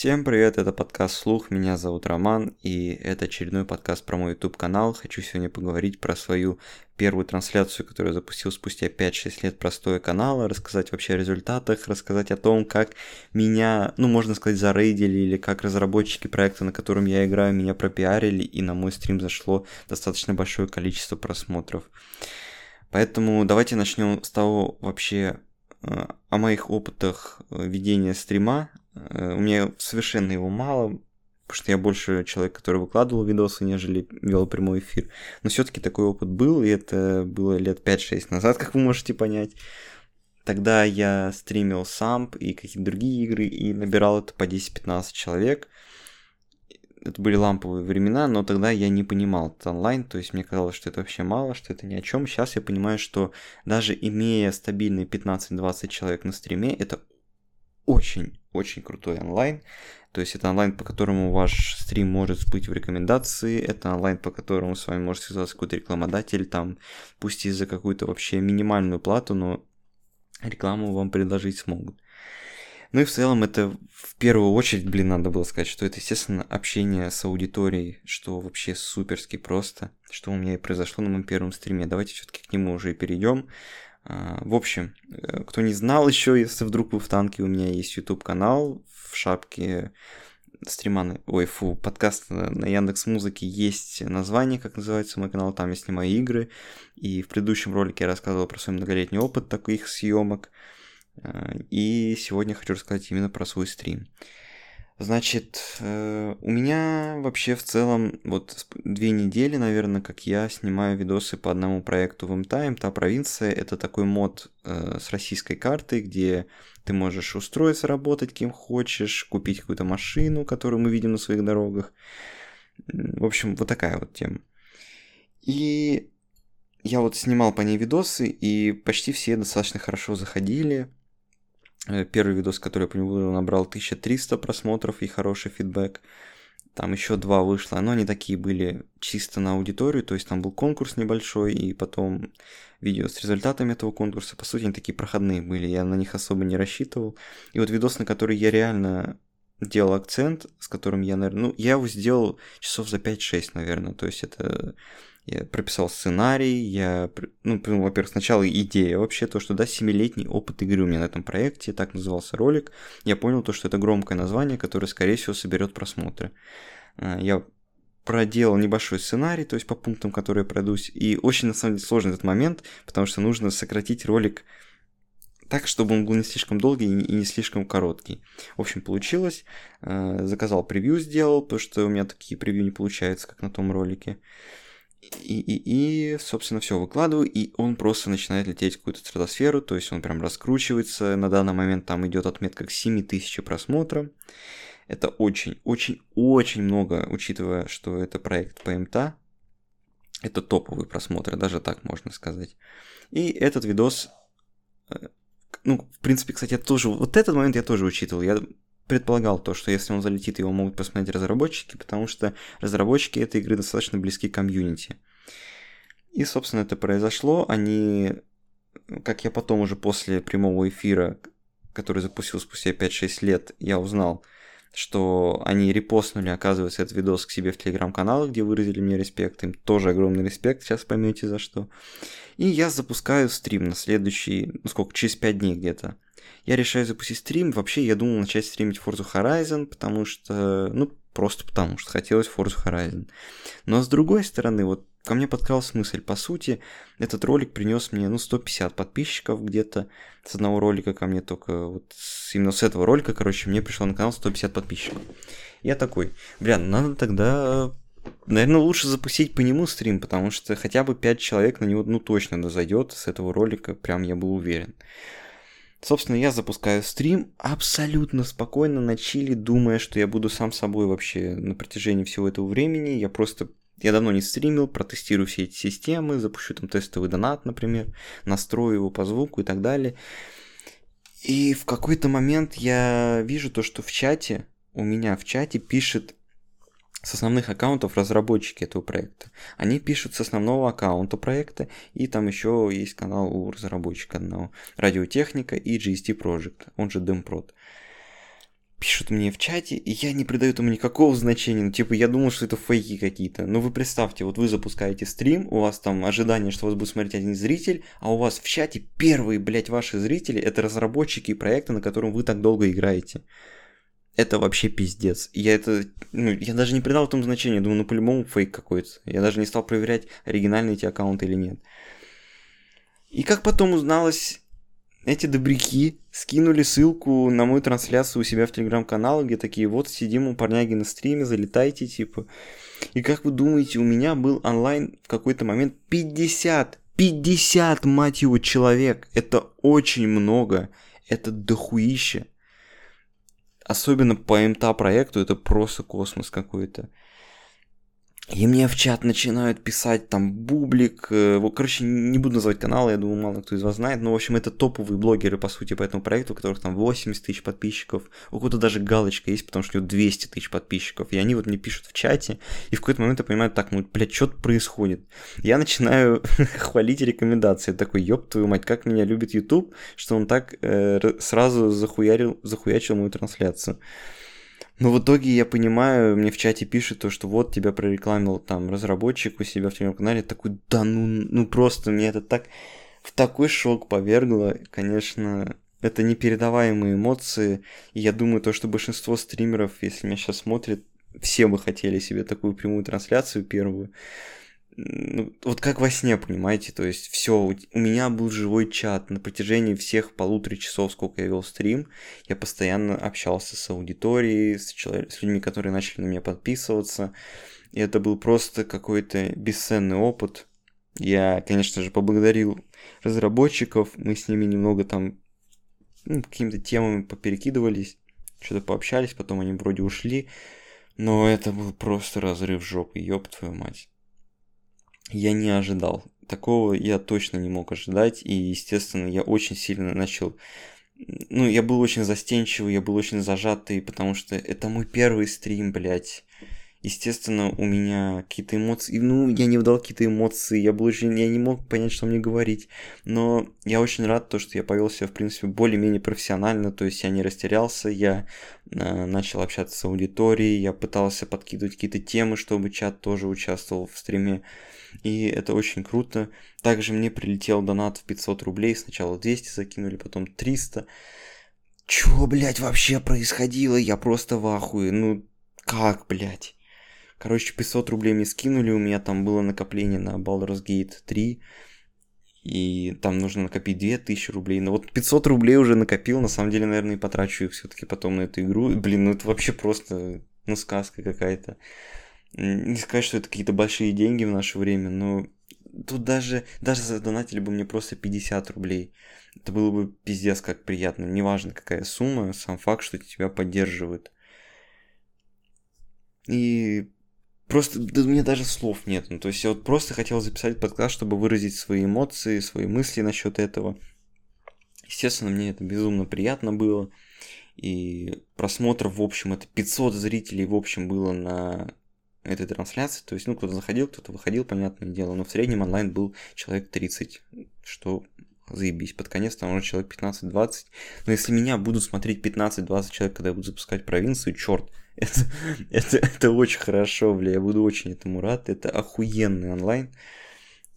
Всем привет, это подкаст «Слух», меня зовут Роман, и это очередной подкаст про мой YouTube-канал. Хочу сегодня поговорить про свою первую трансляцию, которую я запустил спустя 5-6 лет простоя канала, рассказать вообще о результатах, рассказать о том, как меня, ну, можно сказать, зарейдили, или как разработчики проекта, на котором я играю, меня пропиарили, и на мой стрим зашло достаточно большое количество просмотров. Поэтому давайте начнем с того вообще, э, о моих опытах э, ведения стрима, у меня совершенно его мало, потому что я больше человек, который выкладывал видосы, нежели вел прямой эфир. Но все-таки такой опыт был, и это было лет 5-6 назад, как вы можете понять. Тогда я стримил самп и какие-то другие игры, и набирал это по 10-15 человек. Это были ламповые времена, но тогда я не понимал это онлайн, то есть мне казалось, что это вообще мало, что это ни о чем. Сейчас я понимаю, что даже имея стабильные 15-20 человек на стриме, это очень-очень крутой онлайн. То есть это онлайн, по которому ваш стрим может всплыть в рекомендации, это онлайн, по которому с вами может связаться какой-то рекламодатель, там, пусть и за какую-то вообще минимальную плату, но рекламу вам предложить смогут. Ну и в целом это в первую очередь, блин, надо было сказать, что это, естественно, общение с аудиторией, что вообще суперски просто, что у меня и произошло на моем первом стриме. Давайте все-таки к нему уже и перейдем. А, в общем, э, кто не знал еще, если вдруг вы в танке, у меня есть YouTube канал в шапке стрима, ой, фу, подкаст на Яндекс Музыке. Есть название, как называется мой канал, там я снимаю игры, и в предыдущем ролике я рассказывал про свой многолетний опыт таких съемок, а, и сегодня хочу рассказать именно про свой стрим. Значит, э, у меня вообще в целом вот две недели, наверное, как я снимаю видосы по одному проекту в МТА. МТА провинция – это такой мод э, с российской картой, где ты можешь устроиться, работать кем хочешь, купить какую-то машину, которую мы видим на своих дорогах. В общем, вот такая вот тема. И я вот снимал по ней видосы, и почти все достаточно хорошо заходили. Э, первый видос, который я по набрал 1300 просмотров и хороший фидбэк. Там еще два вышло, но они такие были чисто на аудиторию, то есть там был конкурс небольшой, и потом видео с результатами этого конкурса, по сути, они такие проходные были, я на них особо не рассчитывал. И вот видос, на который я реально делал акцент, с которым я, наверное, ну, я его сделал часов за 5-6, наверное, то есть это я прописал сценарий, я, ну, во-первых, сначала идея вообще, то, что, да, семилетний опыт игры у меня на этом проекте, так назывался ролик, я понял то, что это громкое название, которое, скорее всего, соберет просмотры. А, я проделал небольшой сценарий, то есть по пунктам, которые я пройдусь, и очень, на самом деле, сложный этот момент, потому что нужно сократить ролик так, чтобы он был не слишком долгий и не слишком короткий. В общем, получилось. А, заказал превью, сделал, потому что у меня такие превью не получаются, как на том ролике и, и, и, собственно, все выкладываю, и он просто начинает лететь в какую-то стратосферу, то есть он прям раскручивается. На данный момент там идет отметка к 7000 просмотров. Это очень-очень-очень много, учитывая, что это проект по МТА. Это топовые просмотры, даже так можно сказать. И этот видос, э, ну, в принципе, кстати, я тоже, вот этот момент я тоже учитывал. Я предполагал то, что если он залетит, его могут посмотреть разработчики, потому что разработчики этой игры достаточно близки к комьюнити. И, собственно, это произошло. Они, как я потом уже после прямого эфира, который запустил спустя 5-6 лет, я узнал, что они репостнули, оказывается, этот видос к себе в телеграм-канал, где выразили мне респект. Им тоже огромный респект, сейчас поймете за что. И я запускаю стрим на следующий, ну сколько, через 5 дней где-то я решаю запустить стрим. Вообще, я думал начать стримить Forza Horizon, потому что, ну, просто потому что хотелось Forza Horizon. Но с другой стороны, вот ко мне подкралась мысль, по сути, этот ролик принес мне, ну, 150 подписчиков где-то. С одного ролика ко мне только, вот именно с этого ролика, короче, мне пришло на канал 150 подписчиков. Я такой, бля, надо тогда Наверное, лучше запустить по нему стрим, потому что хотя бы 5 человек на него, ну, точно зайдет с этого ролика, прям я был уверен. Собственно, я запускаю стрим абсолютно спокойно, на чили, думая, что я буду сам собой вообще на протяжении всего этого времени. Я просто... Я давно не стримил, протестирую все эти системы, запущу там тестовый донат, например, настрою его по звуку и так далее. И в какой-то момент я вижу то, что в чате, у меня в чате пишет с основных аккаунтов разработчики этого проекта. Они пишут с основного аккаунта проекта, и там еще есть канал у разработчика одного. Радиотехника и GST Project, он же Demprod. пишут мне в чате, и я не придаю этому никакого значения. Ну, типа, я думал, что это фейки какие-то. Но вы представьте, вот вы запускаете стрим, у вас там ожидание, что вас будет смотреть один зритель, а у вас в чате первые, блядь, ваши зрители, это разработчики проекта, на котором вы так долго играете. Это вообще пиздец. Я это, ну, я даже не придал этому значения, думаю, ну, по-любому фейк какой-то. Я даже не стал проверять, оригинальные эти аккаунты или нет. И как потом узналось, эти добряки скинули ссылку на мою трансляцию у себя в телеграм-канал, где такие, вот сидим у парняги на стриме, залетайте, типа. И как вы думаете, у меня был онлайн в какой-то момент 50, 50, мать его, человек. Это очень много. Это дохуище. Особенно по МТА проекту это просто космос какой-то. И мне в чат начинают писать там Бублик, э, короче, не буду называть канал, я думаю, мало кто из вас знает, но, в общем, это топовые блогеры, по сути, по этому проекту, у которых там 80 тысяч подписчиков, у кого-то даже галочка есть, потому что у него 200 тысяч подписчиков, и они вот мне пишут в чате, и в какой-то момент я понимаю, так, ну, блядь, что происходит? Я начинаю хвалить рекомендации, такой, ёб твою мать, как меня любит YouTube, что он так э, сразу захуярил, захуячил мою трансляцию. Но в итоге я понимаю, мне в чате пишут то, что вот тебя прорекламил там разработчик у себя в телеграм-канале. Такой, да ну, ну просто мне это так в такой шок повергло. Конечно, это непередаваемые эмоции. И я думаю, то, что большинство стримеров, если меня сейчас смотрят, все бы хотели себе такую прямую трансляцию первую ну, вот как во сне, понимаете, то есть все, у меня был живой чат. На протяжении всех полутора часов, сколько я вел стрим, я постоянно общался с аудиторией, с, человек, с людьми, которые начали на меня подписываться, и это был просто какой-то бесценный опыт. Я, конечно же, поблагодарил разработчиков, мы с ними немного там ну, какими-то темами поперекидывались, что-то пообщались, потом они вроде ушли, но это был просто разрыв жопы, ёб твою мать я не ожидал. Такого я точно не мог ожидать, и, естественно, я очень сильно начал... Ну, я был очень застенчивый, я был очень зажатый, потому что это мой первый стрим, блядь. Естественно, у меня какие-то эмоции, ну, я не вдал какие-то эмоции, я был очень, я не мог понять, что мне говорить, но я очень рад, то, что я повел себя, в принципе, более-менее профессионально, то есть я не растерялся, я э, начал общаться с аудиторией, я пытался подкидывать какие-то темы, чтобы чат тоже участвовал в стриме, и это очень круто. Также мне прилетел донат в 500 рублей, сначала 200 закинули, потом 300. Чё, блядь, вообще происходило? Я просто в ахуе. Ну, как, блядь? Короче, 500 рублей мне скинули, у меня там было накопление на Baldur's Gate 3, и там нужно накопить 2000 рублей. Но вот 500 рублей уже накопил, на самом деле, наверное, и потрачу их все-таки потом на эту игру. Блин, ну это вообще просто, ну, сказка какая-то. Не сказать, что это какие-то большие деньги в наше время, но тут даже, даже задонатили бы мне просто 50 рублей. Это было бы пиздец как приятно. Неважно какая сумма, сам факт, что тебя поддерживают. И просто да, у меня даже слов нет. Ну, то есть я вот просто хотел записать подкаст, чтобы выразить свои эмоции, свои мысли насчет этого. Естественно, мне это безумно приятно было. И просмотров, в общем, это 500 зрителей, в общем, было на этой трансляции. То есть, ну, кто-то заходил, кто-то выходил, понятное дело. Но в среднем онлайн был человек 30, что заебись. Под конец там уже человек 15-20. Но если меня будут смотреть 15-20 человек, когда я буду запускать провинцию, черт, это, это, это очень хорошо, бля, я буду очень этому рад. Это охуенный онлайн,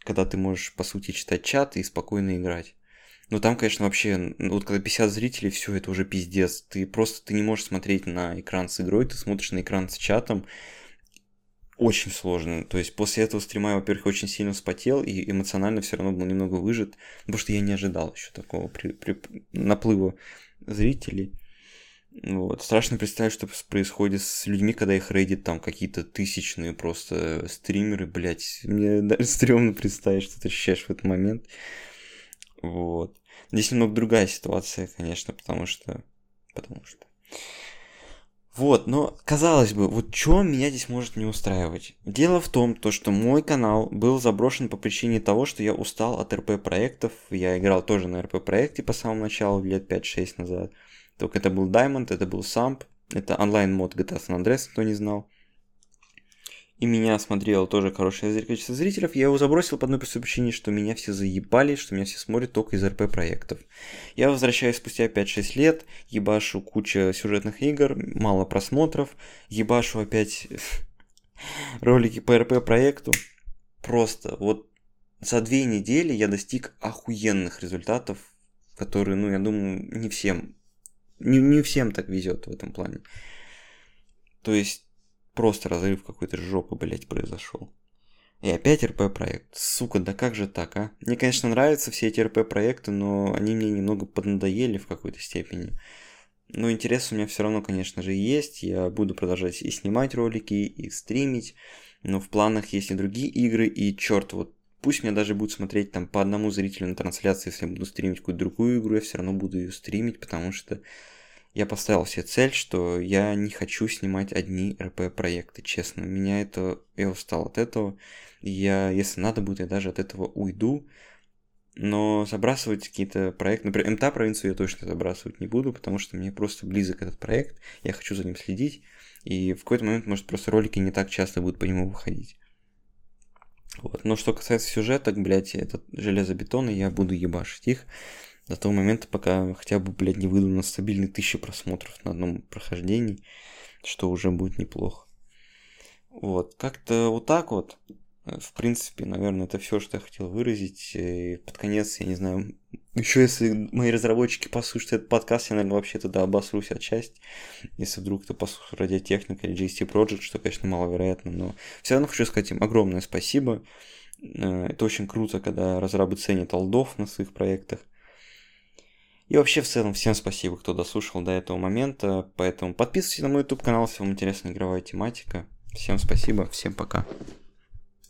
когда ты можешь, по сути, читать чат и спокойно играть. Но там, конечно, вообще, вот когда 50 зрителей, все это уже пиздец. Ты просто ты не можешь смотреть на экран с игрой, ты смотришь на экран с чатом, очень сложно. То есть после этого стрима я, во-первых, очень сильно вспотел и эмоционально все равно был немного выжат, потому что я не ожидал еще такого при, при, наплыва зрителей. Вот. Страшно представить, что происходит с людьми, когда их рейдит там какие-то тысячные просто стримеры, блять. Мне даже стрёмно представить, что ты ощущаешь в этот момент. Вот. Здесь немного другая ситуация, конечно, потому что... Потому что... Вот, но казалось бы, вот что меня здесь может не устраивать? Дело в том, то, что мой канал был заброшен по причине того, что я устал от РП-проектов. Я играл тоже на РП-проекте по самому началу, лет 5-6 назад. Только это был Diamond, это был Samp, это онлайн-мод GTA San Andreas, кто не знал. И меня смотрело тоже хорошее количество зрителей, я его забросил по одной простой причине, что меня все заебали, что меня все смотрят только из РП-проектов. Я возвращаюсь спустя 5-6 лет, ебашу куча сюжетных игр, мало просмотров, ебашу опять ролики по РП-проекту. Просто вот за две недели я достиг охуенных результатов, которые, ну, я думаю, не всем, не, не всем так везет в этом плане. То есть просто разрыв какой-то жопы, блядь, произошел. И опять РП-проект. Сука, да как же так, а? Мне, конечно, нравятся все эти РП-проекты, но они мне немного поднадоели в какой-то степени. Но интерес у меня все равно, конечно же, есть. Я буду продолжать и снимать ролики, и стримить. Но в планах есть и другие игры, и черт, вот пусть меня даже будут смотреть там по одному зрителю на трансляции, если я буду стримить какую-то другую игру, я все равно буду ее стримить, потому что я поставил себе цель, что я не хочу снимать одни РП-проекты, честно. Меня это... Я устал от этого. Я, если надо будет, я даже от этого уйду. Но забрасывать какие-то проекты... Например, МТА провинцию я точно забрасывать не буду, потому что мне просто близок этот проект. Я хочу за ним следить. И в какой-то момент, может, просто ролики не так часто будут по нему выходить. Вот. Но что касается сюжета, блядь, этот железобетон, я буду ебашить их до того момента, пока хотя бы, блядь, не выйду на стабильные тысячи просмотров на одном прохождении, что уже будет неплохо. Вот, как-то вот так вот. В принципе, наверное, это все, что я хотел выразить. И под конец, я не знаю, еще если мои разработчики послушают этот подкаст, я, наверное, вообще тогда обосрусь отчасти. Если вдруг кто послушает радиотехника или GST Project, что, конечно, маловероятно, но все равно хочу сказать им огромное спасибо. Э, это очень круто, когда разрабы ценят алдов на своих проектах. И вообще, в целом, всем спасибо, кто дослушал до этого момента. Поэтому подписывайтесь на мой YouTube канал, если вам интересна игровая тематика. Всем спасибо, всем пока.